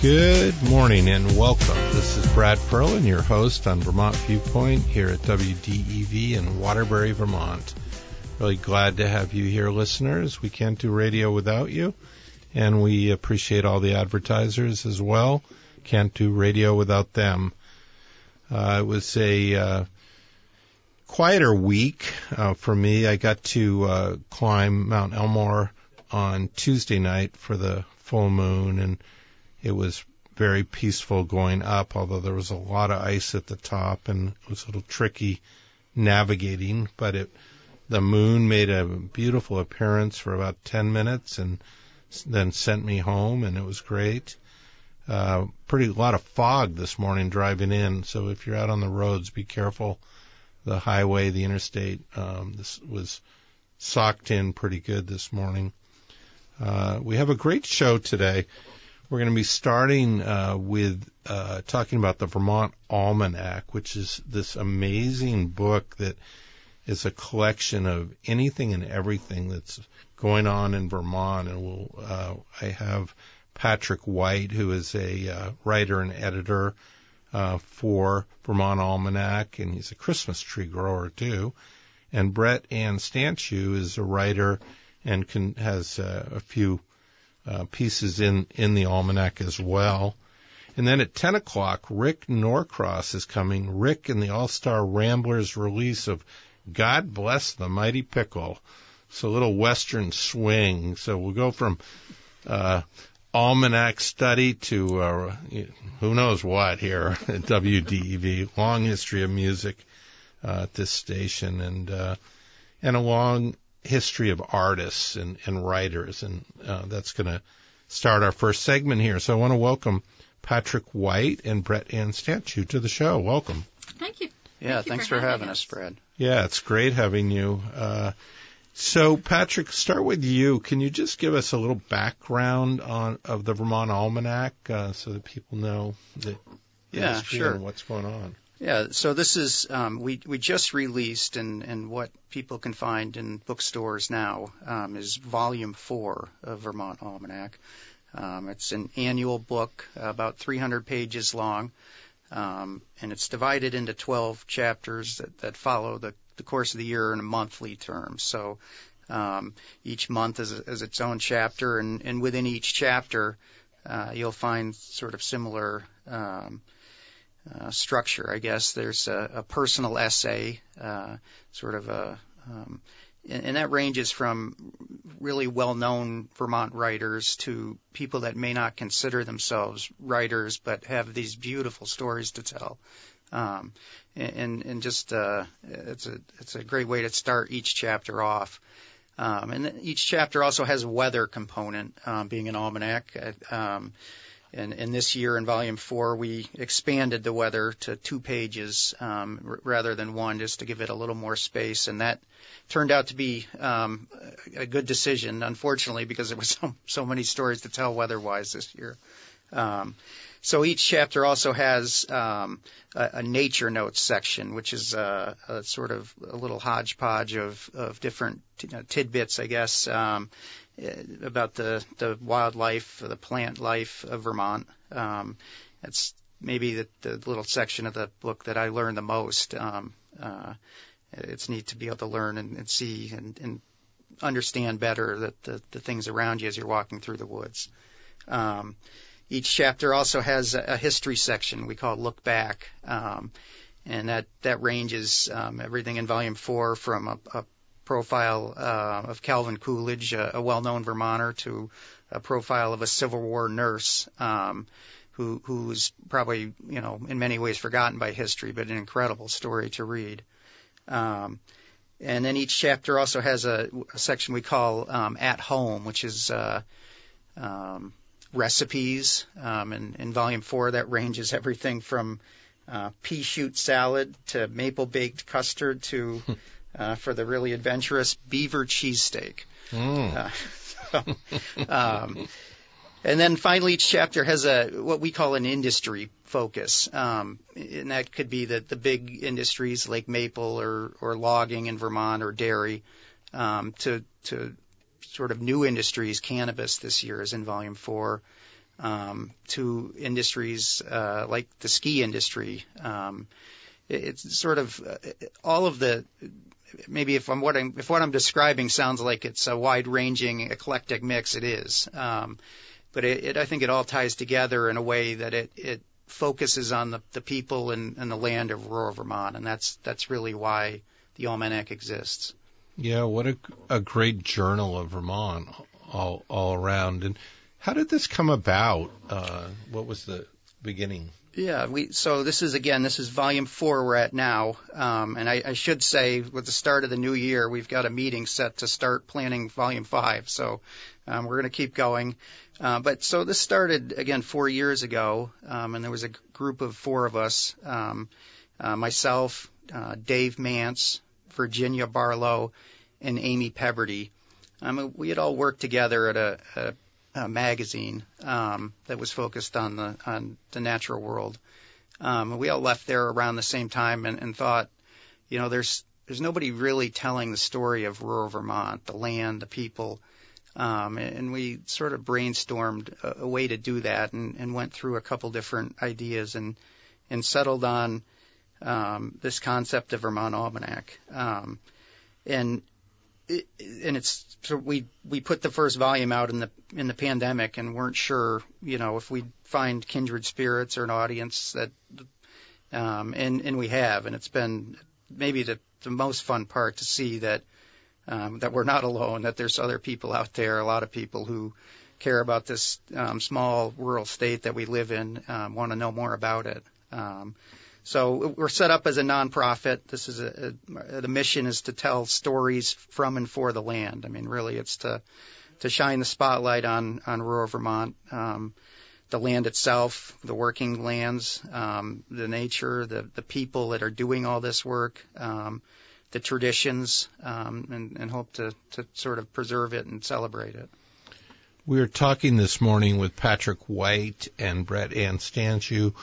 Good morning and welcome. This is Brad Ferland, your host on Vermont Viewpoint here at WDEV in Waterbury, Vermont. Really glad to have you here, listeners. We can't do radio without you, and we appreciate all the advertisers as well. Can't do radio without them. Uh, it was a uh, quieter week uh, for me. I got to uh, climb Mount Elmore on Tuesday night for the full moon, and it was very peaceful going up, although there was a lot of ice at the top and it was a little tricky navigating, but it, the moon made a beautiful appearance for about 10 minutes and then sent me home and it was great. Uh, pretty, a lot of fog this morning driving in, so if you're out on the roads, be careful. The highway, the interstate, um, this was socked in pretty good this morning. Uh, we have a great show today. We're going to be starting uh, with uh, talking about the Vermont Almanac, which is this amazing book that is a collection of anything and everything that's going on in Vermont. And we'll, uh, I have Patrick White, who is a uh, writer and editor uh, for Vermont Almanac, and he's a Christmas tree grower too. And Brett Ann Stanciu is a writer and can, has uh, a few uh, pieces in, in the almanac as well. And then at 10 o'clock, Rick Norcross is coming. Rick and the All Star Ramblers release of God Bless the Mighty Pickle. It's a little Western swing. So we'll go from uh, almanac study to uh, who knows what here at WDEV. Long history of music uh, at this station and uh, and a long history of artists and, and writers, and uh, that's going to start our first segment here. So I want to welcome Patrick White and Brett Ann Stanciu to the show. Welcome. Thank you. Yeah, Thank you thanks for for, having having us. us, Brad. Yeah, it's great having you. Uh, so, Patrick, start with you. Can you just give us a little background on of the Vermont Almanac uh, so that people know the, the Yeah, history sure. and what's going on? Yeah, so this is um, we we just released and and what people can find in bookstores now um, is Volume Four of Vermont Almanac. Um, it's an annual book, about 300 pages long, um, and it's divided into 12 chapters that, that follow the, the course of the year in a monthly term. So um, each month is, is its own chapter, and, and within each chapter, uh, you'll find sort of similar. Uh, structure, I guess. There's a, a personal essay, uh, sort of a, um, and, and that ranges from really well-known Vermont writers to people that may not consider themselves writers but have these beautiful stories to tell. Um, and, and just uh, it's a it's a great way to start each chapter off. Um, and each chapter also has a weather component, um, being an almanac. Uh, Um, and, and this year in volume four, we expanded the weather to two pages um, r- rather than one, just to give it a little more space. And that turned out to be um, a good decision, unfortunately, because there were so, so many stories to tell weather-wise this year. Um, so each chapter also has um, a, a nature notes section, which is a, a sort of a little hodgepodge of, of different you know, tidbits, I guess, um, about the, the wildlife, the plant life of Vermont. Um, it's maybe the, the little section of the book that I learned the most. Um, uh, it's neat to be able to learn and, and see and, and understand better that the, the things around you as you're walking through the woods. Um, each chapter also has a, a history section we call it Look Back, um, and that that ranges um, everything in Volume Four from a, a profile uh, of Calvin Coolidge, a, a well-known Vermonter, to a profile of a Civil War nurse. Um, who, who's probably, you know, in many ways forgotten by history, but an incredible story to read. Um, and then each chapter also has a, a section we call um, At Home, which is uh, um, recipes. Um, and in volume four, that ranges everything from uh, pea shoot salad to maple baked custard to, uh, for the really adventurous, beaver cheesesteak. Mm. Uh, so, um, and then finally, each chapter has a what we call an industry focus, um, and that could be the the big industries like maple or or logging in Vermont or dairy, um, to to sort of new industries. Cannabis this year is in volume four. um, to industries uh, like the ski industry. Um, it, it's sort of uh, all of the maybe if I'm what I'm if what I'm describing sounds like it's a wide-ranging eclectic mix, it is. Um, but it, it, I think it all ties together in a way that it, it focuses on the, the people and, and the land of rural Vermont, and that's that's really why the almanac exists. Yeah, what a, a great journal of Vermont all all around. And how did this come about? Uh, what was the beginning? Yeah, we so this is again this is volume four we're at now, um, and I, I should say with the start of the new year we've got a meeting set to start planning volume five. So um, we're going to keep going. Uh, but so this started again four years ago, um, and there was a group of four of us, um, uh, myself, uh, Dave Mance, Virginia Barlow, and Amy Peberdy. Um, we had all worked together at a, a uh, magazine um, that was focused on the on the natural world. Um, we all left there around the same time and, and thought, you know, there's there's nobody really telling the story of rural Vermont, the land, the people. Um, and we sort of brainstormed a, a way to do that and, and went through a couple different ideas and and settled on um, this concept of Vermont Almanac. Um, and and it's so we we put the first volume out in the in the pandemic and weren't sure you know if we'd find kindred spirits or an audience that um and and we have. And it's been maybe the the most fun part to see that um that we're not alone that there's other people out there a lot of people who care about this um small rural state that we live in um want to know more about it. Um so we're set up as a nonprofit. This is a, a, the mission is to tell stories from and for the land. I mean, really, it's to to shine the spotlight on on rural Vermont, um, the land itself, the working lands, um, the nature, the the people that are doing all this work, um, the traditions, um, and, and hope to to sort of preserve it and celebrate it. We were talking this morning with Patrick White and Brett Ann Stanciu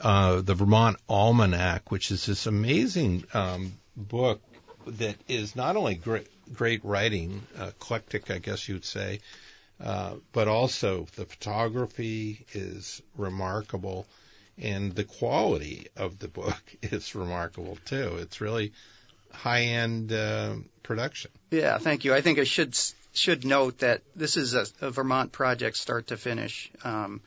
uh, the Vermont Almanac, which is this amazing um, book that is not only great, great writing, eclectic, I guess you'd say, uh, but also the photography is remarkable, and the quality of the book is remarkable too. It's really high-end uh, production. Yeah, thank you. I think I should should note that this is a, a Vermont project, start to finish. Um,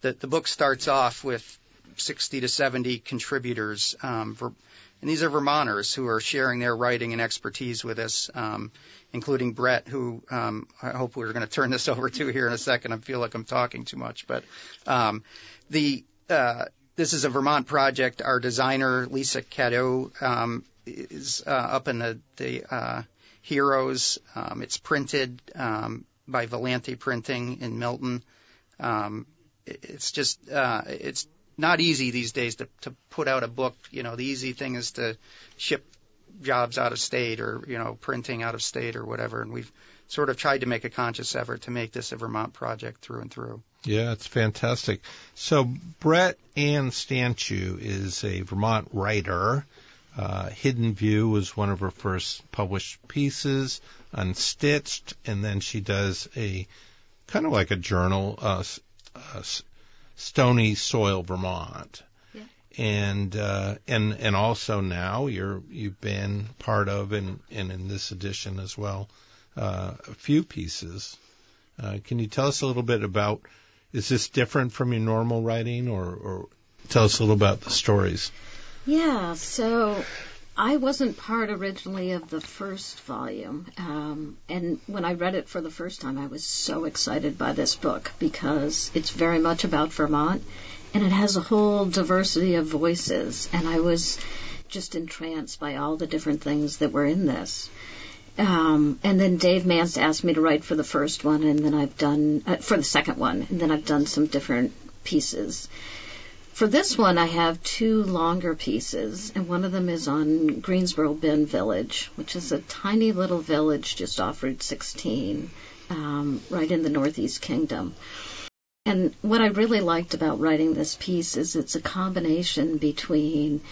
the, the book starts off with 60 to 70 contributors. Um, and these are Vermonters who are sharing their writing and expertise with us, um, including Brett, who um, I hope we're going to turn this over to here in a second. I feel like I'm talking too much, but um, the uh, this is a Vermont project. Our designer Lisa Cadeau um, is uh, up in the, the uh, Heroes. Um, it's printed um, by Villanti Printing in Milton. Um, it's just uh, it's not easy these days to, to put out a book. You know, the easy thing is to ship jobs out of state or, you know, printing out of state or whatever. And we've sort of tried to make a conscious effort to make this a Vermont project through and through. Yeah, it's fantastic. So Brett Ann Stanciu is a Vermont writer. Uh, Hidden View was one of her first published pieces, Unstitched, and then she does a kind of like a journal, uh, uh, Stony Soil, Vermont. Yeah. And uh, and and also now you're you've been part of and, and in this edition as well uh, a few pieces. Uh, can you tell us a little bit about is this different from your normal writing or, or tell us a little about the stories? Yeah, so I wasn't part originally of the first volume, um, and when I read it for the first time, I was so excited by this book because it's very much about Vermont, and it has a whole diversity of voices, and I was just entranced by all the different things that were in this. Um, and then Dave Mance asked me to write for the first one, and then I've done uh, for the second one, and then I've done some different pieces. For this one, I have two longer pieces, and one of them is on Greensboro Bend Village, which is a tiny little village just off Route 16, um, right in the Northeast Kingdom. And what I really liked about writing this piece is it's a combination between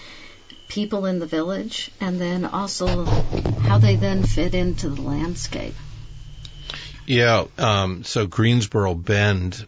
people in the village and then also how they then fit into the landscape. Yeah, um, so Greensboro Bend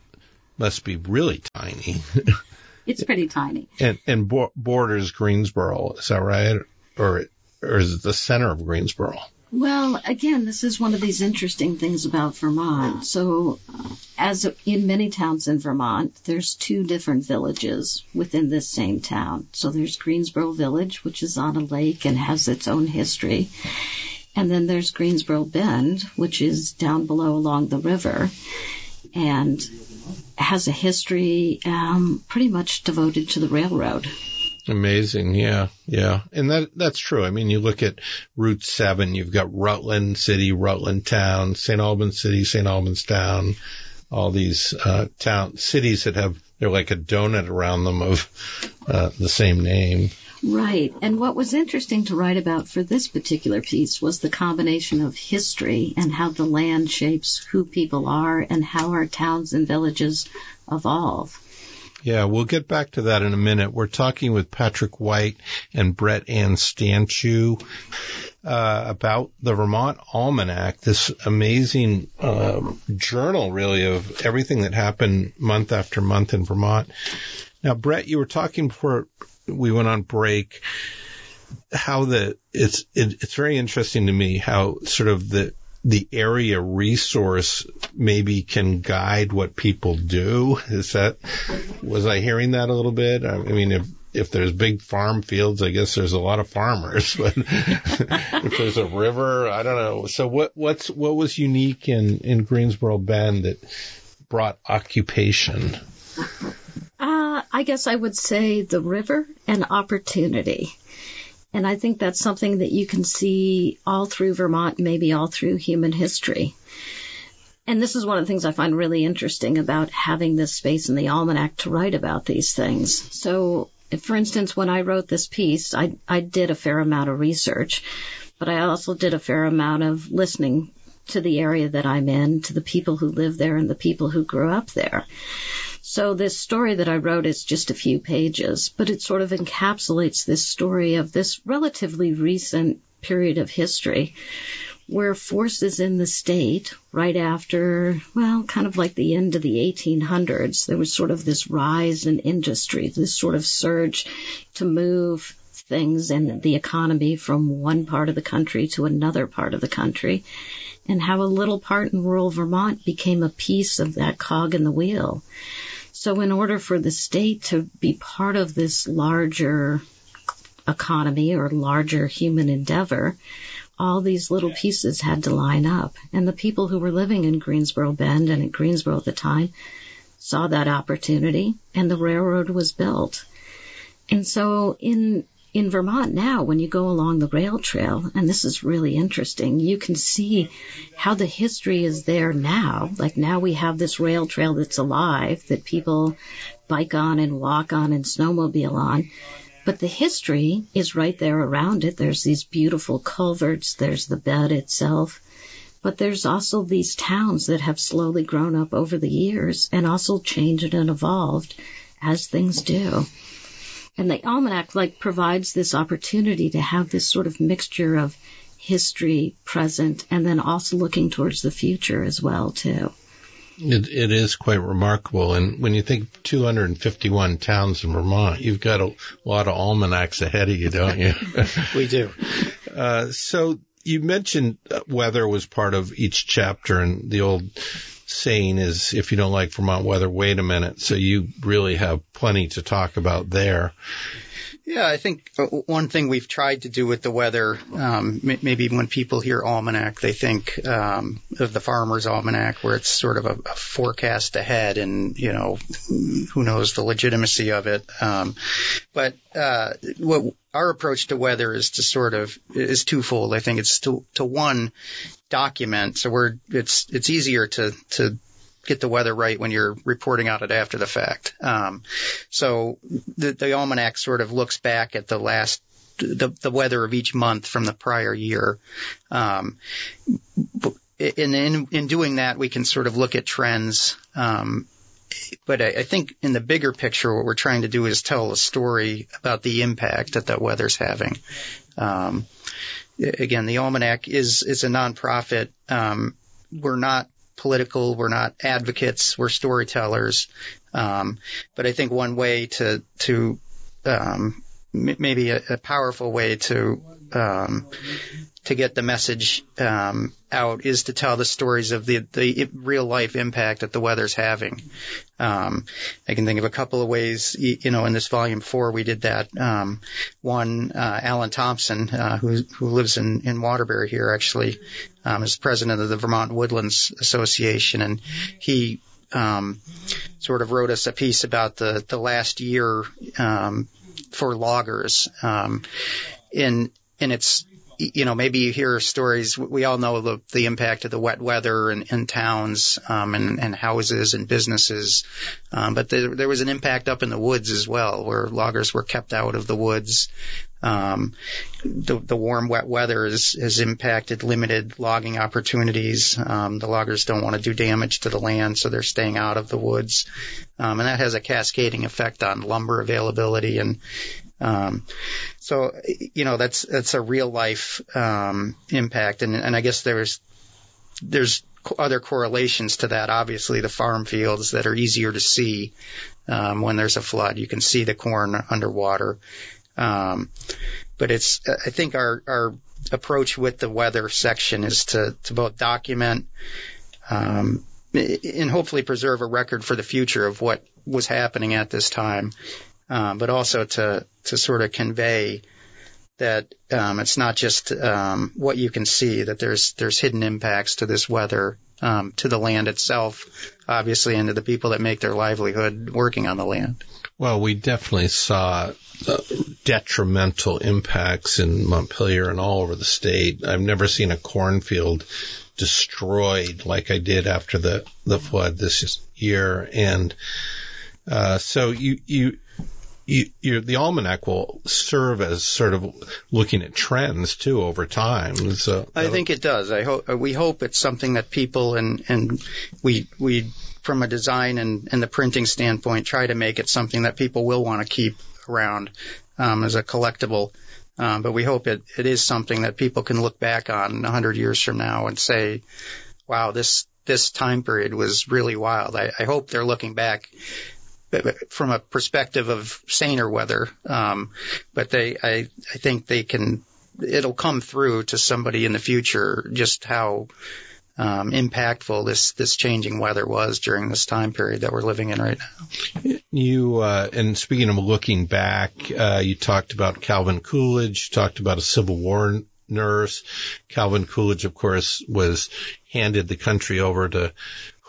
must be really tiny. it's pretty tiny. And and bo- borders Greensboro, is that right? Or or is it the center of Greensboro? Well, again, this is one of these interesting things about Vermont. So, uh, as in many towns in Vermont, there's two different villages within this same town. So there's Greensboro Village, which is on a lake and has its own history. And then there's Greensboro Bend, which is down below along the river and has a history um, pretty much devoted to the railroad. Amazing, yeah, yeah, and that that's true. I mean, you look at Route Seven, you've got Rutland City, Rutland Town, St. Albans City, St. Albans Town, all these uh, town cities that have they're like a donut around them of uh, the same name. Right. And what was interesting to write about for this particular piece was the combination of history and how the land shapes who people are and how our towns and villages evolve. Yeah, we'll get back to that in a minute. We're talking with Patrick White and Brett Ann Stanciu uh, about the Vermont Almanac, this amazing uh, journal, really, of everything that happened month after month in Vermont. Now, Brett, you were talking before we went on break how the it's it, it's very interesting to me how sort of the the area resource maybe can guide what people do. Is that, was I hearing that a little bit? I mean, if, if there's big farm fields, I guess there's a lot of farmers, but if there's a river, I don't know. So what, what's, what was unique in, in Greensboro Bend that brought occupation? I guess I would say the river and opportunity. And I think that's something that you can see all through Vermont, maybe all through human history. And this is one of the things I find really interesting about having this space in the almanac to write about these things. So, for instance, when I wrote this piece, I, I did a fair amount of research, but I also did a fair amount of listening to the area that I'm in, to the people who live there and the people who grew up there. So this story that I wrote is just a few pages, but it sort of encapsulates this story of this relatively recent period of history where forces in the state right after, well, kind of like the end of the 1800s, there was sort of this rise in industry, this sort of surge to move things and the economy from one part of the country to another part of the country and how a little part in rural Vermont became a piece of that cog in the wheel. So in order for the state to be part of this larger economy or larger human endeavor, all these little pieces had to line up. And the people who were living in Greensboro Bend and at Greensboro at the time saw that opportunity and the railroad was built. And so in in Vermont now, when you go along the rail trail, and this is really interesting, you can see how the history is there now. Like now we have this rail trail that's alive that people bike on and walk on and snowmobile on. But the history is right there around it. There's these beautiful culverts. There's the bed itself. But there's also these towns that have slowly grown up over the years and also changed and evolved as things do. And the almanac like provides this opportunity to have this sort of mixture of history, present, and then also looking towards the future as well too. It, it is quite remarkable. And when you think 251 towns in Vermont, you've got a lot of almanacs ahead of you, don't you? we do. Uh, so you mentioned weather was part of each chapter and the old saying is if you don't like Vermont weather, wait a minute. So you really have plenty to talk about there. Yeah, I think uh, one thing we've tried to do with the weather, um, maybe when people hear almanac, they think um, of the farmer's almanac, where it's sort of a, a, forecast ahead, and you know, who knows the legitimacy of it. Um, but uh, what our approach to weather is to sort of is twofold. I think it's to to one document, so we're it's it's easier to to get the weather right when you're reporting on it after the fact. Um, so the, the almanac sort of looks back at the last the, the weather of each month from the prior year. Um, in, in, in doing that, we can sort of look at trends. Um, but I, I, think in the bigger picture, what we're trying to do is tell a story about the impact that that weather's having. Um, again, the Almanac is is a nonprofit. Um, we're not political. We're not advocates. We're storytellers. Um, but I think one way to to um, m- maybe a, a, powerful way to um, to get the message um, out is to tell the stories of the the real life impact that the weather's having. Um, I can think of a couple of ways. You know, in this volume four, we did that. Um, one, uh, Alan Thompson, uh, who who lives in in Waterbury here, actually, um, is president of the Vermont Woodlands Association, and he um, sort of wrote us a piece about the the last year um, for loggers. In and it's you know, maybe you hear stories. We all know the, the impact of the wet weather in, in towns um, and, and houses and businesses, um, but there, there was an impact up in the woods as well, where loggers were kept out of the woods. Um, the, the warm, wet weather has, has impacted limited logging opportunities. Um, the loggers don't want to do damage to the land, so they're staying out of the woods, um, and that has a cascading effect on lumber availability and um, so, you know, that's, that's a real life, um, impact. And, and I guess there's, there's other correlations to that. Obviously, the farm fields that are easier to see, um, when there's a flood. You can see the corn underwater. Um, but it's, I think our, our approach with the weather section is to, to both document, um, and hopefully preserve a record for the future of what was happening at this time um, but also to to sort of convey that um, it's not just um, what you can see; that there's there's hidden impacts to this weather, um, to the land itself, obviously, and to the people that make their livelihood working on the land. Well, we definitely saw detrimental impacts in Montpelier and all over the state. I've never seen a cornfield destroyed like I did after the the flood this year, and uh, so you you you, the almanac will serve as sort of looking at trends too over time. So I think it does. I hope we hope it's something that people and and we we from a design and, and the printing standpoint try to make it something that people will want to keep around um, as a collectible. Um, but we hope it, it is something that people can look back on a hundred years from now and say, wow, this this time period was really wild. I, I hope they're looking back from a perspective of saner weather. Um, but they, I, I think they can, it'll come through to somebody in the future just how, um, impactful this this changing weather was during this time period that we're living in right now. You uh, and speaking of looking back, uh, you talked about Calvin Coolidge, talked about a Civil War nurse. Calvin Coolidge, of course, was handed the country over to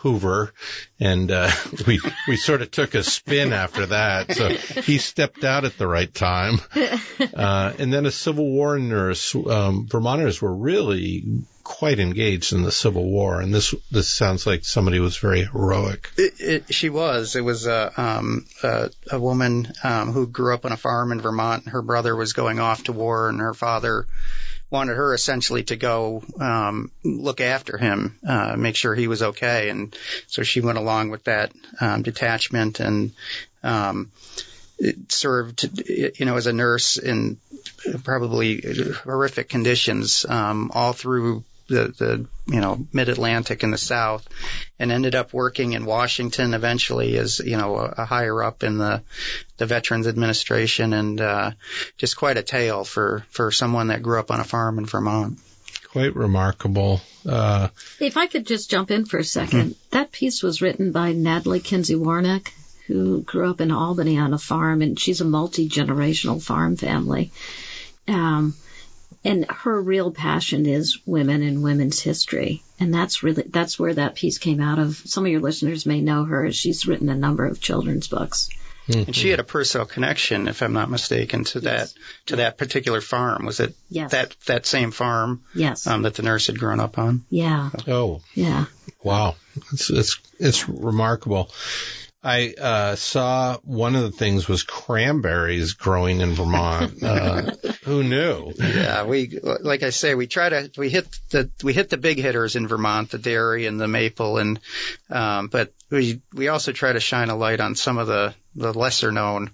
Hoover, and uh, we we sort of took a spin after that. So he stepped out at the right time, uh, and then a Civil War nurse. Um, Vermonters were really quite engaged in the Civil War, and this this sounds like somebody was very heroic. It, it, she was. It was a um, a, a woman um, who grew up on a farm in Vermont. Her brother was going off to war, and her father wanted her essentially to go um, look after him, uh, make sure he was okay, and so she went along with that um, detachment and um, served, you know, as a nurse in probably horrific conditions um, all through the, the you know mid Atlantic in the South, and ended up working in Washington eventually as you know a, a higher up in the the Veterans Administration, and uh, just quite a tale for for someone that grew up on a farm in Vermont. Quite remarkable. Uh, if I could just jump in for a 2nd mm-hmm. that piece was written by Natalie Kinsey Warnock, who grew up in Albany on a farm, and she's a multi generational farm family. Um, and her real passion is women and women's history. And that's really, that's where that piece came out of. Some of your listeners may know her. She's written a number of children's books. Mm-hmm. And she had a personal connection, if I'm not mistaken, to yes. that to that particular farm. Was it yes. that that same farm? Yes. Um, that the nurse had grown up on. Yeah. Oh. Yeah. Wow. It's it's it's remarkable. I uh, saw one of the things was cranberries growing in Vermont. Uh, who knew? Yeah, we like I say, we try to we hit the we hit the big hitters in Vermont, the dairy and the maple, and um, but we we also try to shine a light on some of the the lesser known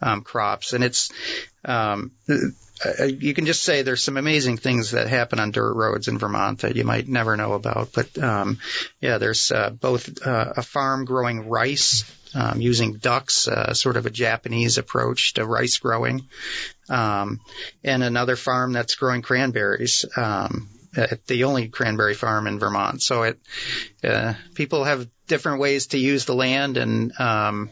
um, crops, and it's um, uh, you can just say there's some amazing things that happen on dirt roads in Vermont that you might never know about. But um, yeah, there's uh, both uh, a farm growing rice um, using ducks, uh, sort of a Japanese approach to rice growing, um, and another farm that's growing cranberries. Um, at the only cranberry farm in Vermont. So it, uh, people have different ways to use the land and um,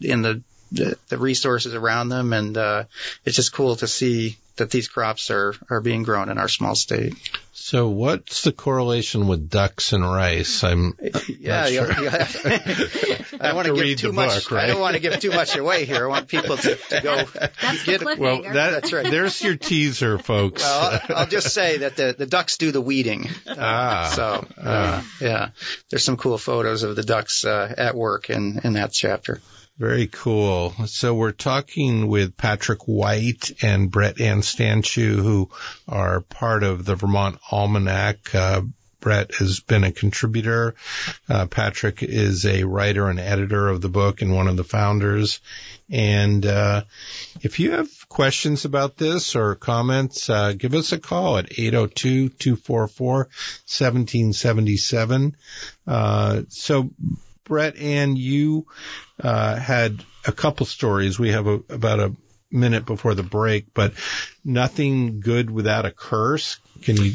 in the, the, the resources around them, and uh, it's just cool to see that these crops are are being grown in our small state. So, what's the correlation with ducks and rice? I'm yeah, sure. yeah, yeah. I don't want to give too much. Book, right? I don't want to give too much away here. I want people to, to go That's get the well, that, That's right. There's your teaser, folks. Well, I'll, I'll just say that the, the ducks do the weeding. ah, So, uh, yeah, there's some cool photos of the ducks uh, at work in, in that chapter. Very cool. So we're talking with Patrick White and Brett Ann Stanciu, who are part of the Vermont Almanac. Uh, Brett has been a contributor. Uh, Patrick is a writer and editor of the book and one of the founders. And uh, if you have questions about this or comments, uh, give us a call at 802-244-1777. Uh, so Brett, and you uh, had a couple stories. We have a, about a minute before the break, but nothing good without a curse. Can you?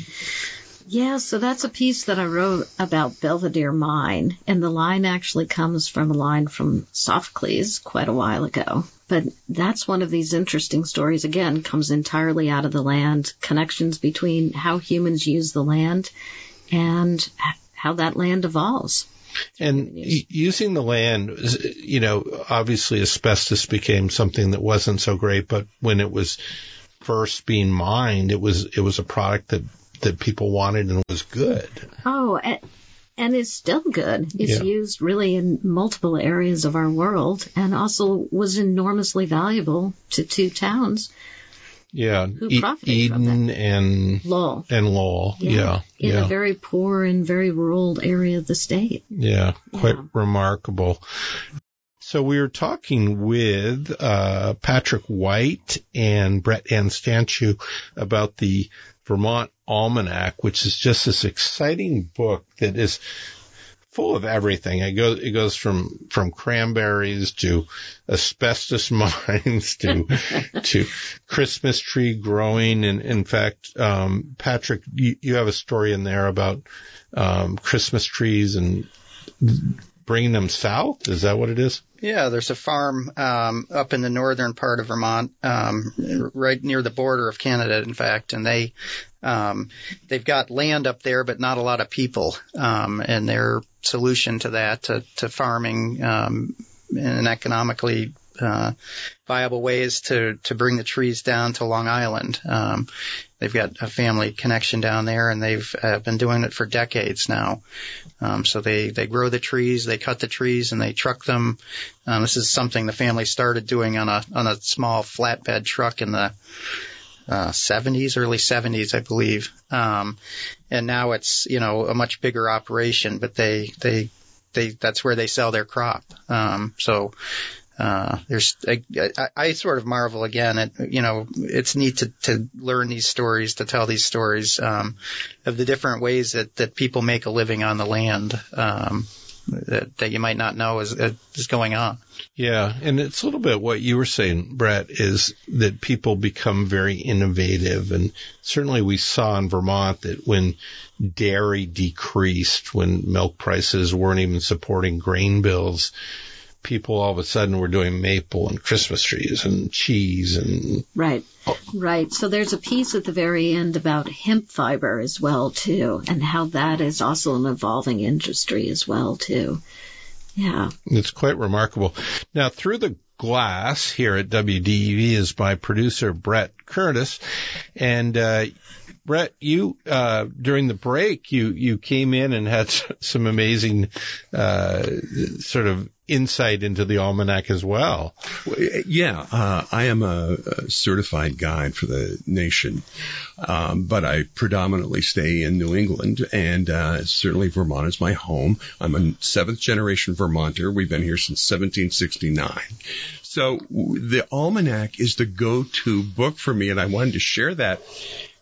Yeah, so that's a piece that I wrote about Belvidere Mine, and the line actually comes from a line from Sophocles quite a while ago. But that's one of these interesting stories. Again, comes entirely out of the land, connections between how humans use the land and how that land evolves. And using the land, you know, obviously asbestos became something that wasn't so great, but when it was first being mined, it was it was a product that that people wanted and was good. Oh, and, and is still good. It's Yeah. used really in multiple areas of our world, and also was enormously valuable to two towns, Yeah, Who E- profited Eden and Lowell. and Lowell. Yeah, in yeah. a very poor and very rural area of the state. Yeah, quite Yeah. remarkable. So we were talking with uh, Patrick White and Brett Ann Stanciu about the Vermont Almanac, which is just this exciting book that is full of everything. It goes it goes from from cranberries to asbestos mines to to Christmas tree growing. And in fact, um, Patrick, you, you have a story in there about um, Christmas trees and bringing them south. Is that what it is? Yeah, there's a farm um, up in the northern part of Vermont, um, right near the border of Canada, in fact, and they um, they've got land up there, but not a lot of people. Um, and their solution to that, to, to farming um, in an economically uh, viable ways to to bring the trees down to Long Island. Um, they've got a family connection down there, and they've uh, been doing it for decades now. Um, so they they grow the trees, they cut the trees, and they truck them. Um, this is something the family started doing on a on a small flatbed truck in the uh, 70s, early 70s, I believe. Um, and now it's you know a much bigger operation, but they they they that's where they sell their crop. Um, so uh, there's I, I, I sort of marvel again at you know it's neat to to learn these stories to tell these stories um, of the different ways that that people make a living on the land um, that that you might not know is is going on. Yeah, and it's a little bit what you were saying, Brett, is that people become very innovative, and certainly we saw in Vermont that when dairy decreased, when milk prices weren't even supporting grain bills, people all of a sudden were doing maple and Christmas trees and cheese and Right. Right. So there's a piece at the very end about hemp fiber as well too, and how that is also an evolving industry as well too. Yeah. It's quite remarkable. Now, through the glass here at WDEV is my producer Brett Curtis, and uh, Brett, you uh, during the break you you came in and had some amazing uh, sort of insight into the almanac as well. Yeah, uh, I am a, certified guide for the nation, um, but I predominantly stay in New England, and uh, certainly Vermont is my home. I'm a seventh generation Vermonter. We've been here since 1769, So the almanac is the go-to book for me, and I wanted to share that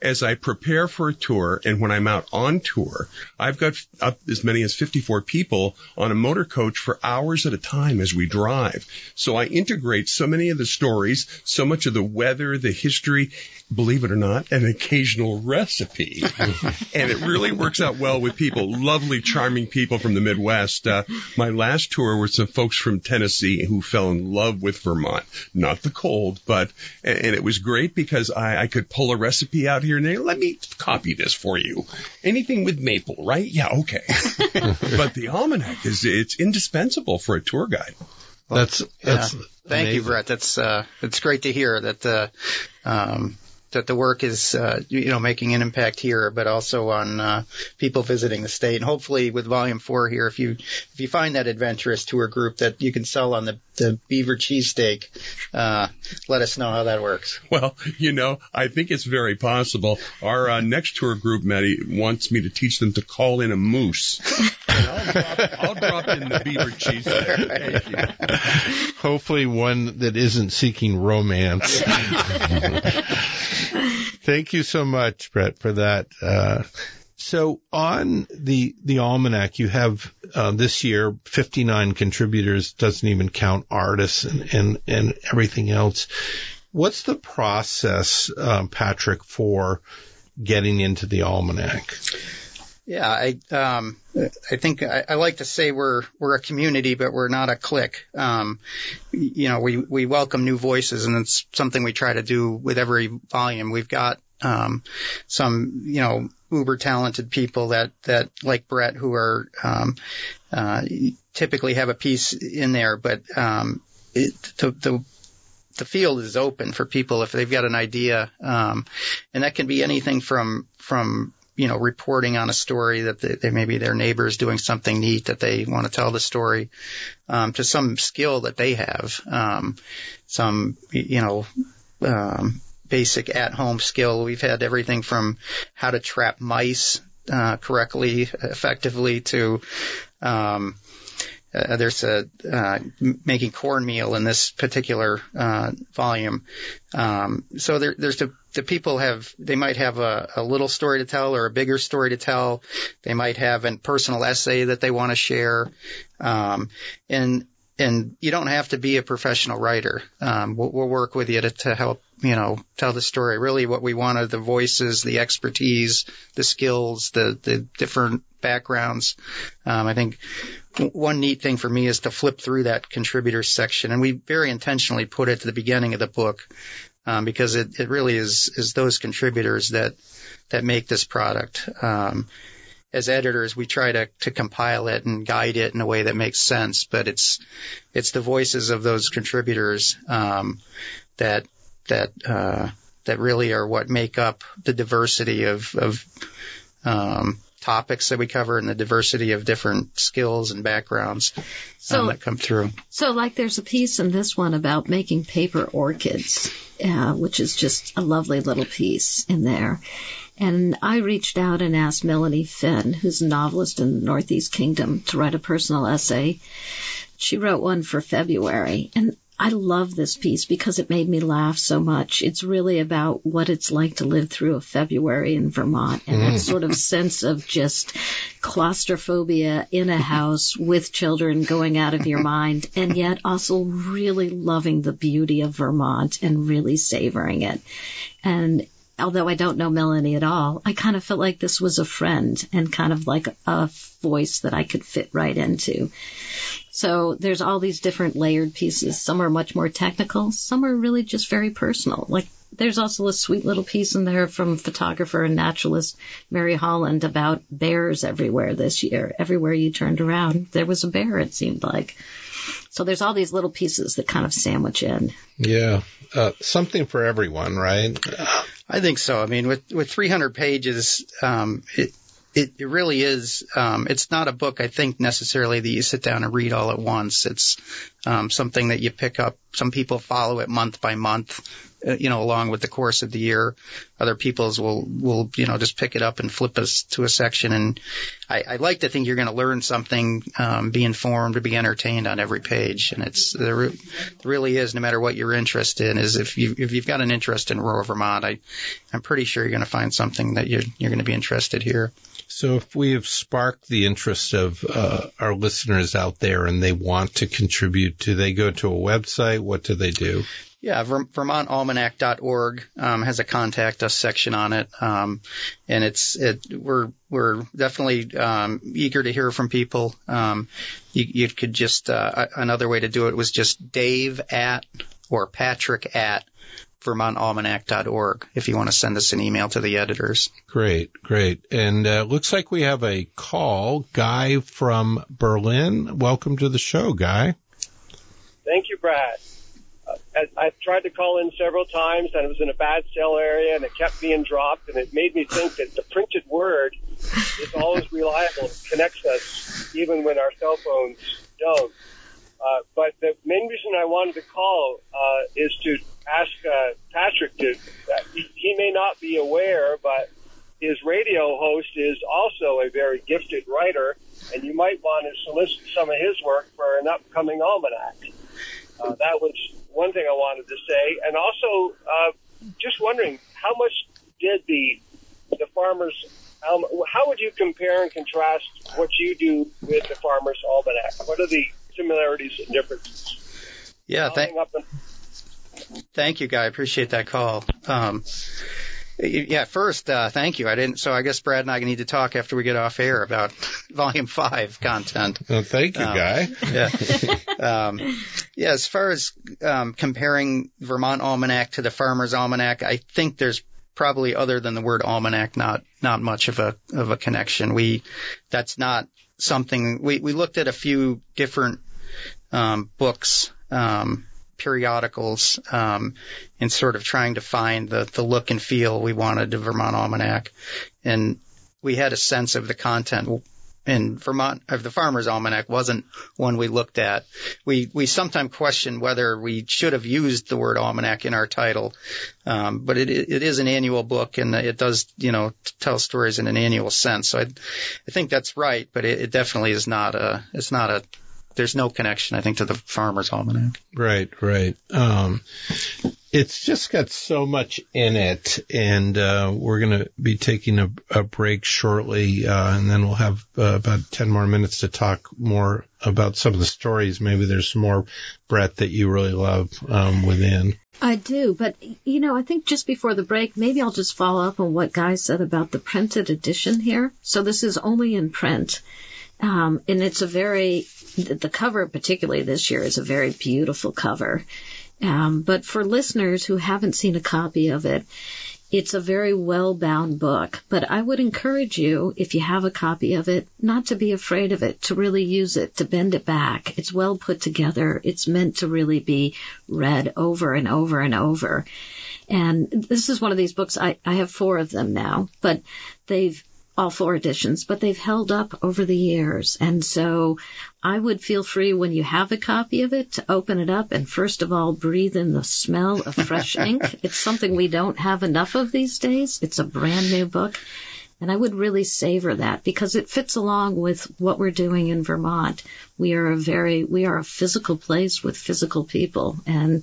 as I prepare for a tour and when I'm out on tour, I've got up as many as 54 people on a motor coach for hours at a time as we drive. So I integrate so many of the stories, so much of the weather, the history, believe it or not, an occasional recipe. and it really works out well with people, lovely, charming people from the Midwest. Uh, my last tour was some folks from Tennessee who fell in love with Vermont. Not the cold, but, and, and it was great because I, I could pull a recipe out here and there. Let me copy this for you. Anything with maple, right? Yeah, okay. but the almanac is, it's indispensable for a tour guide. That's, that's, yeah. Thank amazing. you, Brett. That's, uh, it's great to hear that, uh, um, that the work is, uh, you know, making an impact here, but also on uh, people visiting the state. And hopefully, with Volume Four here, if you if you find that adventurous tour group that you can sell on the the beaver cheesesteak, uh, let us know how that works. Well, you know, I think it's very possible. Our uh, next tour group, Maddie, wants me to teach them to call in a moose. I'll, drop, I'll drop in the beaver cheesesteak. Hopefully, one that isn't seeking romance. Thank you so much, Brett, for that. Uh, so on the the almanac, you have uh, this year 59 contributors. Doesn't even count artists and and, and everything else. What's the process, um, Patrick, for getting into the almanac? Yeah, I um, I think I, I, like to say we're we're a community, but we're not a clique. Um, you know, we we welcome new voices, and it's something we try to do with every volume. We've got um, some you know uber talented people that that like Brett who are um, uh, typically have a piece in there, but um, it, the, the the field is open for people if they've got an idea, um, and that can be anything from from you know, reporting on a story that they, they maybe their neighbor is doing something neat that they want to tell the story, um, to some skill that they have, um, some, you know, um, basic at-home skill. We've had everything from how to trap mice uh, correctly, effectively, to um, uh, there's a uh, making cornmeal in this particular uh, volume. Um, so there, there's the, the people have they might have a, a little story to tell or a bigger story to tell. They might have a personal essay that they want to share, um, and and you don't have to be a professional writer. Um, we'll, we'll, work with you to, to, help, you know, tell the story. Really what we want are the voices, the expertise, the skills, the, the different backgrounds. Um, I think one neat thing for me is to flip through that contributors section and we very intentionally put it at the beginning of the book. Um, because it, it really is, is those contributors that, that make this product. Um, as editors, we try to, to compile it and guide it in a way that makes sense. But it's it's the voices of those contributors um, that that uh, that really are what make up the diversity of of um, topics that we cover and the diversity of different skills and backgrounds um, so, um, that come through. So, like, there's a piece in this one about making paper orchids, uh, which is just a lovely little piece in there. And I reached out and asked Melanie Finn, who's a novelist in the Northeast Kingdom, to write a personal essay. She wrote one for February. And I love this piece because it made me laugh so much. It's really about what it's like to live through a February in Vermont and that mm. sort of sense of just claustrophobia in a house with children going out of your mind and yet also really loving the beauty of Vermont and really savoring it. And although I don't know Melanie at all, I kind of felt like this was a friend and kind of like a voice that I could fit right into. So there's all these different layered pieces. Some are much more technical. Some are really just very personal. Like there's also a sweet little piece in there from photographer and naturalist Mary Holland about bears everywhere this year. Everywhere you turned around, there was a bear, it seemed like. So there's all these little pieces that kind of sandwich in. Yeah. Uh, something for everyone, right? I think so. I mean, with, with 300 pages, um, it, it, it really is. Um, it's not a book I think necessarily that you sit down and read all at once. It's um, something that you pick up some people follow it month by month, uh, you know, along with the course of the year. Other people's will will you know just pick it up and flip us to a section. And I, I like to think you're going to learn something, um, be informed, be entertained on every page. And it's there really is, no matter what your interest in, is if you if you've got an interest in rural Vermont, I I'm pretty sure you're going to find something that you're you're going to be interested here. So if we have sparked the interest of uh, our listeners out there and they want to contribute, do they go to a website? What do they do? Yeah, Ver- VermontAlmanac.org um, has a contact us section on it, um, and it's it we're we're definitely um, eager to hear from people. Um, you, you could just uh, another way to do it was just Dave at or Patrick at vermontalmanac.org if you want to send us an email to the editors. Great, great. And uh, looks like we have a call. Guy from Berlin. Welcome to the show, Guy. Thank you, Brad. I've tried to call in several times, and it was in a bad cell area, and it kept being dropped, and it made me think that the printed word is always reliable. Connects us even when our cell phones don't. Uh, but the main reason I wanted to call uh, is to ask uh, Patrick to. Uh, he, he may not be aware, but his radio host is also a very gifted writer, and you might want to solicit some of his work for an upcoming almanac. Uh, that was one thing I wanted to say, and also uh, just wondering how much did the the farmers um, how would you compare and contrast what you do with the Farmer's Almanac? What are the similarities and differences? Yeah, thank, thank you, Guy. I appreciate that call. Um, yeah, first, uh, thank you. I didn't, so I guess Brad and I need to talk after we get off air about volume five content. Well, thank you, um, Guy. Yeah. um, yeah, as far as, um, comparing Vermont Almanac to the Farmer's Almanac, I think there's probably other than the word almanac, not, not much of a, of a connection. We, that's not something, we, we looked at a few different, um, books, um, periodicals um, in sort of trying to find the, the look and feel we wanted to Vermont Almanac. And we had a sense of the content And Vermont of the Farmer's Almanac wasn't one we looked at. We we sometimes question whether we should have used the word almanac in our title, um, but it it is an annual book and it does you know tell stories in an annual sense. So I I think that's right, but it, it definitely is not a it's not a there's no connection, I think, to the Farmer's Almanac. Right, right. Um, it's just got so much in it, and uh, we're going to be taking a, a break shortly, uh, and then we'll have uh, about 10 more minutes to talk more about some of the stories. Maybe there's some more, Brett, that you really love um, within. I do, but you know, I think just before the break, maybe I'll just follow up on what Guy said about the printed edition here. So this is only in print. Um, and it's a very, the cover particularly this year is a very beautiful cover. Um, but for listeners who haven't seen a copy of it, it's a very well bound book, but I would encourage you, if you have a copy of it, not to be afraid of it, to really use it, to bend it back. It's well put together. It's meant to really be read over and over and over. And this is one of these books, I, I have four of them now, but they've all four editions, but they've held up over the years. And so I would feel free when you have a copy of it to open it up and first of all breathe in the smell of fresh ink. It's something we don't have enough of these days. It's a brand new book. And I would really savor that because it fits along with what we're doing in Vermont. We are a very, we are a physical place with physical people and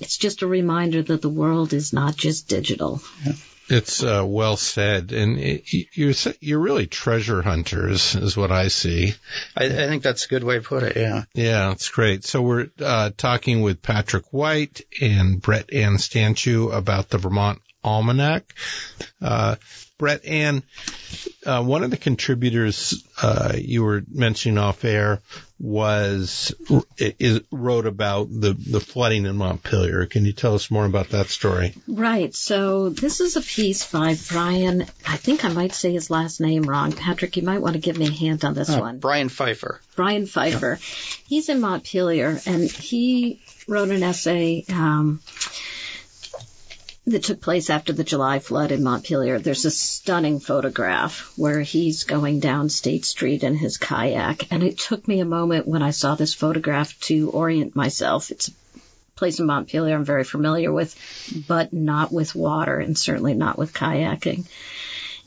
it's just a reminder that the world is not just digital. Yeah. It's uh, well said, and it, you're you're really treasure hunters, is what I see. I, I, think that's a good way to put it. Yeah, yeah, it's great. So we're uh, talking with Patrick White and Brett Ann Stanciu about the Vermont Almanac. Uh, Brett Ann, uh, one of the contributors uh, you were mentioning off air was is, wrote about the the flooding in Montpelier. Can you tell us more about that story? Right. So this is a piece by Bryan. I think I might say his last name wrong. Patrick, you might want to give me a hint on this uh, one. Bryan Pfeiffer. Bryan Pfeiffer. Yeah. He's in Montpelier, and he wrote an essay. Um, that took place after the July flood in Montpelier. There's a stunning photograph where he's going down State Street in his kayak. And it took me a moment when I saw this photograph to orient myself. It's a place in Montpelier I'm very familiar with, but not with water and certainly not with kayaking.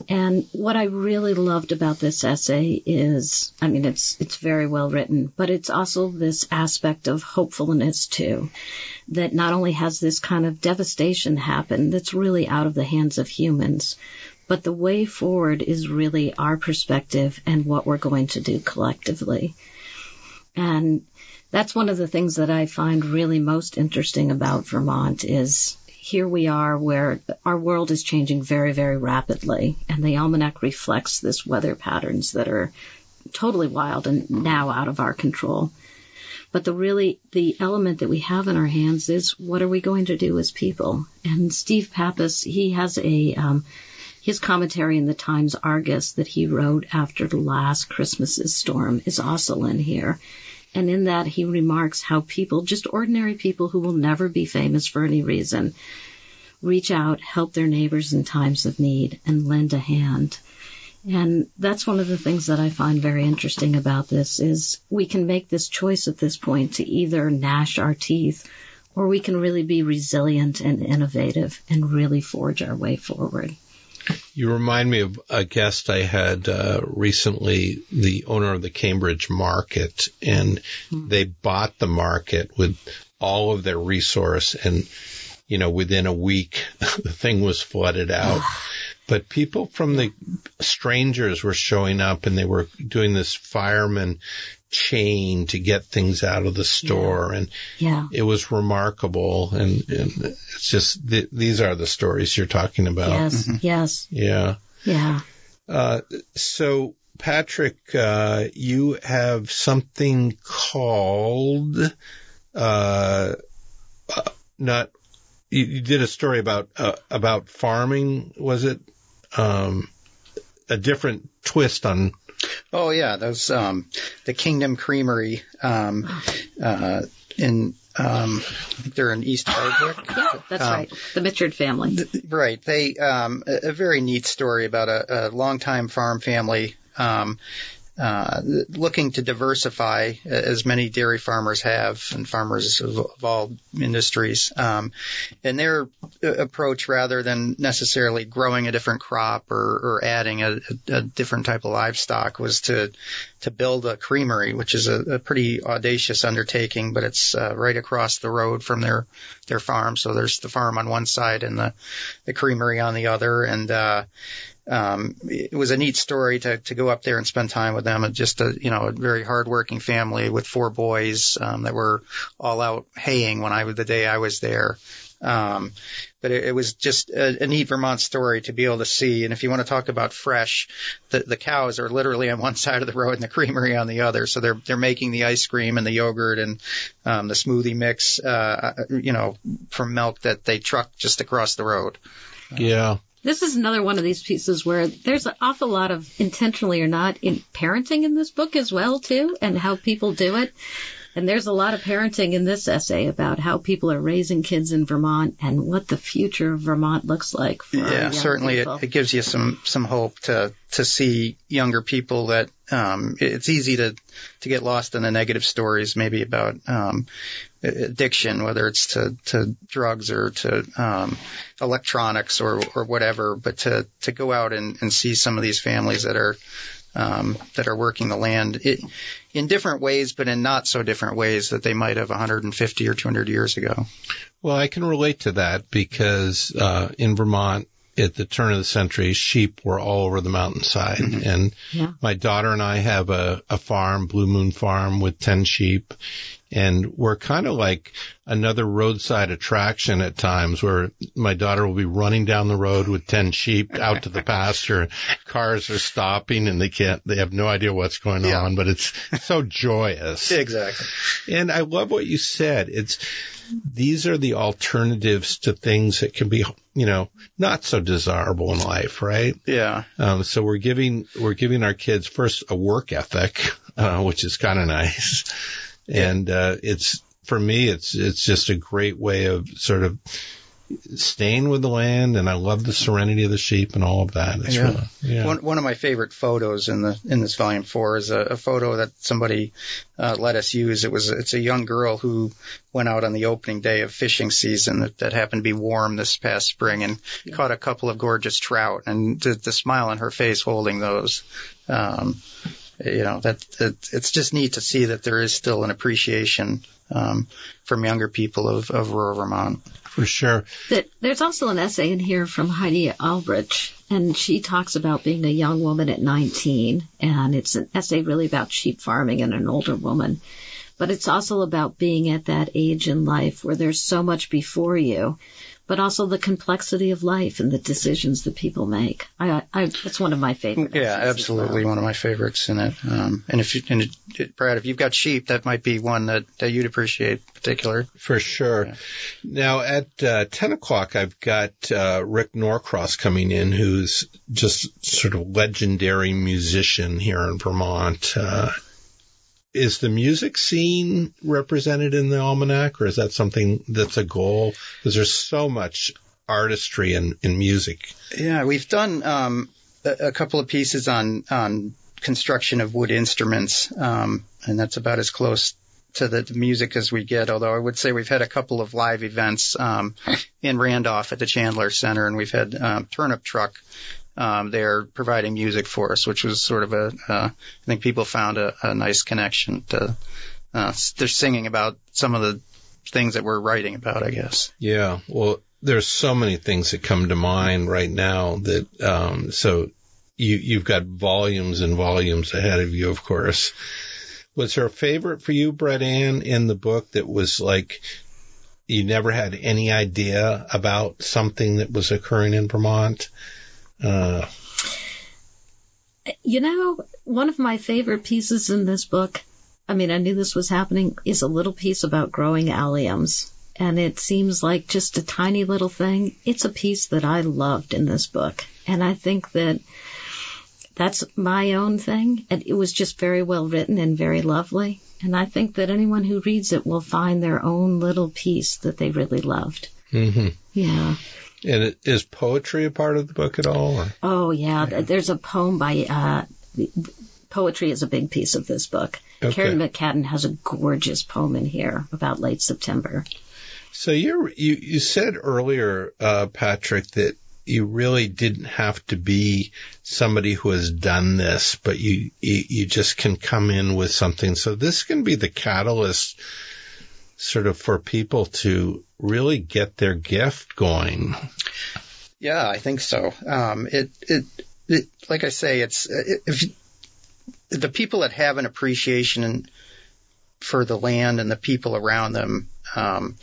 And what I really loved about this essay is, I mean, it's, it's very well written, but it's also this aspect of hopefulness too, that not only has this kind of devastation happen that's really out of the hands of humans, but the way forward is really our perspective and what we're going to do collectively. And that's one of the things that I find really most interesting about Vermont is here we are where our world is changing very, very rapidly, and the almanac reflects this weather patterns that are totally wild and now out of our control. But the really, the element that we have in our hands is what are we going to do as people? And Steve Pappas, he has a, um, his commentary in the Times Argus that he wrote after the last Christmas's storm is also in here. And in that, he remarks how people, just ordinary people who will never be famous for any reason, reach out, help their neighbors in times of need, and lend a hand. And that's one of the things that I find very interesting about this is we can make this choice at this point to either gnash our teeth or we can really be resilient and innovative and really forge our way forward. You remind me of a guest I had uh, recently, the owner of the Cambridge Market, and mm-hmm. they bought the market with all of their resource, and you know, within a week, the thing was flooded out. but people from the strangers were showing up, and they were doing this fireman chain to get things out of the store. Yeah. and yeah. it was remarkable. And, and it's just th- these are the stories you're talking about. Yes mm-hmm. yes. Yeah. Yeah. Uh, so patrick uh, you have something called uh, uh not you, you, did a story about uh, about farming was it um, a different twist on Oh yeah, those um, the Kingdom Creamery um, uh, in um, they're in East Hardwick. Yeah, that's um, right. The Michaud family. Th- right. They um, a, a, very neat story about a, a longtime farm family um, uh, looking to diversify as many dairy farmers have and farmers of, of all industries. Um, and their approach rather than necessarily growing a different crop or, or adding a, a, different type of livestock was to, to build a creamery, which is a, a pretty audacious undertaking, but it's uh, right across the road from their, their farm. So there's the farm on one side and the, the creamery on the other. And, uh, um, it was a neat story to, to go up there and spend time with them. And just a, you know, a very hardworking family with four boys, um, that were all out haying when I was, the day I was there. Um, but it, it was just a, a neat Vermont story to be able to see. And if you want to talk about fresh, the, the cows are literally on one side of the road and the creamery on the other. So they're, they're making the ice cream and the yogurt and, um, the smoothie mix, uh, you know, from milk that they truck just across the road. Yeah. This is another one of these pieces where there's an awful lot of intentionally or not in parenting in this book as well too, and how people do it. And there's a lot of parenting in this essay about how people are raising kids in Vermont and what the future of Vermont looks like. yeah, certainly it, it, gives you some some hope to to see younger people that um, it's easy to to get lost in the negative stories, maybe about um, addiction, whether it's to to drugs or to um, electronics or or whatever. But to to go out and, and see some of these families that are um, that are working the land it, in different ways, but in not so different ways that they might have 150 or 200 years ago. Well, I can relate to that because uh, in Vermont, at the turn of the century, sheep were all over the mountainside. Mm-hmm. And yeah. my daughter and I have a, a farm, Blue Moon Farm, with 10 sheep. And we're kind of like another roadside attraction at times where my daughter will be running down the road with 10 sheep out to the pasture. Cars are stopping and they can't, they have no idea what's going yeah. on, but it's so joyous. Exactly. And I love what you said. It's, these are the alternatives to things that can be, you know, not so desirable in life, right? Yeah. Um, so we're giving, we're giving our kids first a work ethic, uh, which is kind of nice. And, uh, it's, for me, it's, it's just a great way of sort of staying with the land, and I love the serenity of the sheep and all of that. It's Yeah. really, yeah. One, one of my favorite photos in the in this volume four is a, a photo that somebody uh, let us use. It was it's a young girl who went out on the opening day of fishing season that, that happened to be warm this past spring and caught a couple of gorgeous trout. And the, the smile on her face holding those, um, you know, that, that it's just neat to see that there is still an appreciation um, from younger people of, of rural Vermont. for sure. That there's also an essay in here from Heidi Albrecht, and she talks about being a young woman at 19, and it's an essay really about sheep farming and an older woman. But it's also about being at that age in life where there's so much before you, but also the complexity of life and the decisions that people make. I, I it's one of my favorite. Yeah, absolutely. well. One of my favorites in it. Um, and if you, and it, Brad, if you've got sheep, that might be one that, that you'd appreciate particular. For sure. Now at uh, ten o'clock, I've got uh, Rick Norcross coming in, who's just sort of legendary musician here in Vermont. Uh, is the music scene represented in the almanac, or is that something that's a goal? Because there's so much artistry in, in music. Yeah, we've done um, a, a couple of pieces on on construction of wood instruments, um, and that's about as close to the, music as we get. Although I would say we've had a couple of live events um, in Randolph at the Chandler Center, and we've had um, Turnip Truck. Um, there providing music for us, which was sort of a, uh, I think people found a, a nice connection to, uh, they're singing about some of the things that we're writing about, I guess. Yeah. Well, there's so many things that come to mind right now that, um, so you, you've got volumes and volumes ahead of you, of course. Was there a favorite for you, Brett Ann, in the book that was like, you never had any idea about something that was occurring in Vermont? Uh, You know, one of my favorite pieces in this book, I mean, I knew this was happening, is a little piece about growing alliums. And it seems like just a tiny little thing. It's a piece that I loved in this book. And I think that that's my own thing. And it was just very well written and very lovely. And I think that anyone who reads it will find their own little piece that they really loved. hmm Yeah. And it, is poetry a part of the book at all? Or? Oh yeah, th- there's a poem by uh, poetry is a big piece of this book. Okay. Karen McCadden has a gorgeous poem in here about late September. So you you you said earlier, uh, Patrick, that you really didn't have to be somebody who has done this, but you, you you just can come in with something. So this can be the catalyst, sort of, for people to really get their gift going. Yeah, I think so. Um, it, it, it, like I say, it's if the people that have an appreciation for the land and the people around them, um,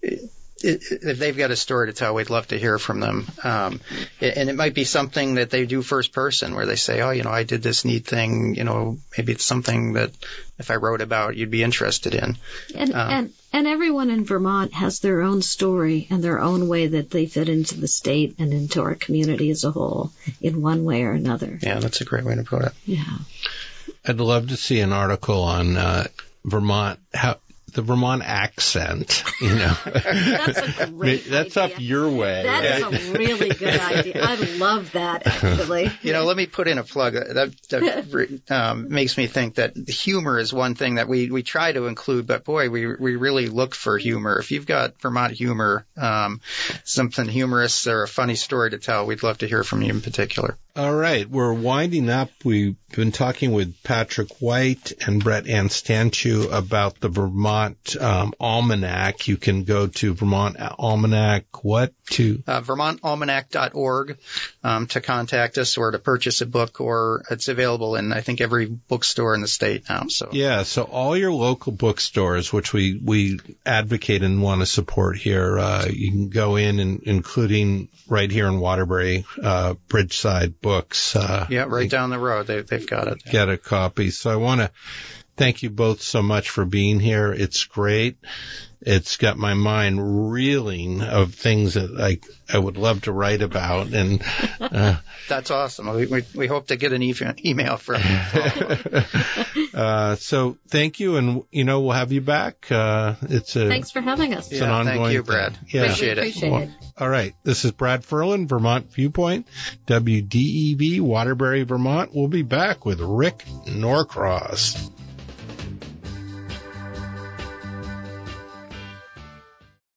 it, if they've got a story to tell, we'd love to hear from them. Um, and it might be something that they do first person, where they say, "Oh, you know, I did this neat thing. You know, maybe it's something that if I wrote about, you'd be interested in." And Um, and and everyone in Vermont has their own story and their own way that they fit into the state and into our community as a whole in one way or another. Yeah, that's a great way to put it. Yeah. I'd love to see an article on uh, Vermont how. The Vermont accent, you know, That's a great that's idea. up your way. That is a really good idea. I love that actually. You know, let me put in a plug. That, that um, makes me think that humor is one thing that we, we try to include, but boy, we we really look for humor. If you've got Vermont humor, um, something humorous or a funny story to tell, we'd love to hear from you in particular. All right, we're winding up. We've been talking with Patrick White and Brett Ann Stanciu about the Vermont um, Almanac. You can go to Vermont Almanac. What to? Uh, VermontAlmanac.org um, to contact us or to purchase a book, or it's available in I think every bookstore in the state now. So Yeah, so all your local bookstores, which we we advocate and want to support here, uh, you can go in, and including right here in Waterbury, uh, Bridgeside Books. Uh, yeah, right down the road they, they've got it. get a copy. So I want to thank you both so much for being here. It's great. it's got my mind reeling of things that I I would love to write about, and uh, That's awesome. We, we, we hope to get an e- email from you. uh, so thank you, and you know we'll have you back. Uh, it's a Thanks for having us. it's an ongoing. thank you, thing. Brad. Yeah. Appreciate it. Appreciate Well, it. all right. This is Brad Ferland, Vermont Viewpoint, WDEV, Waterbury, Vermont. We'll be back with Rick Norcross.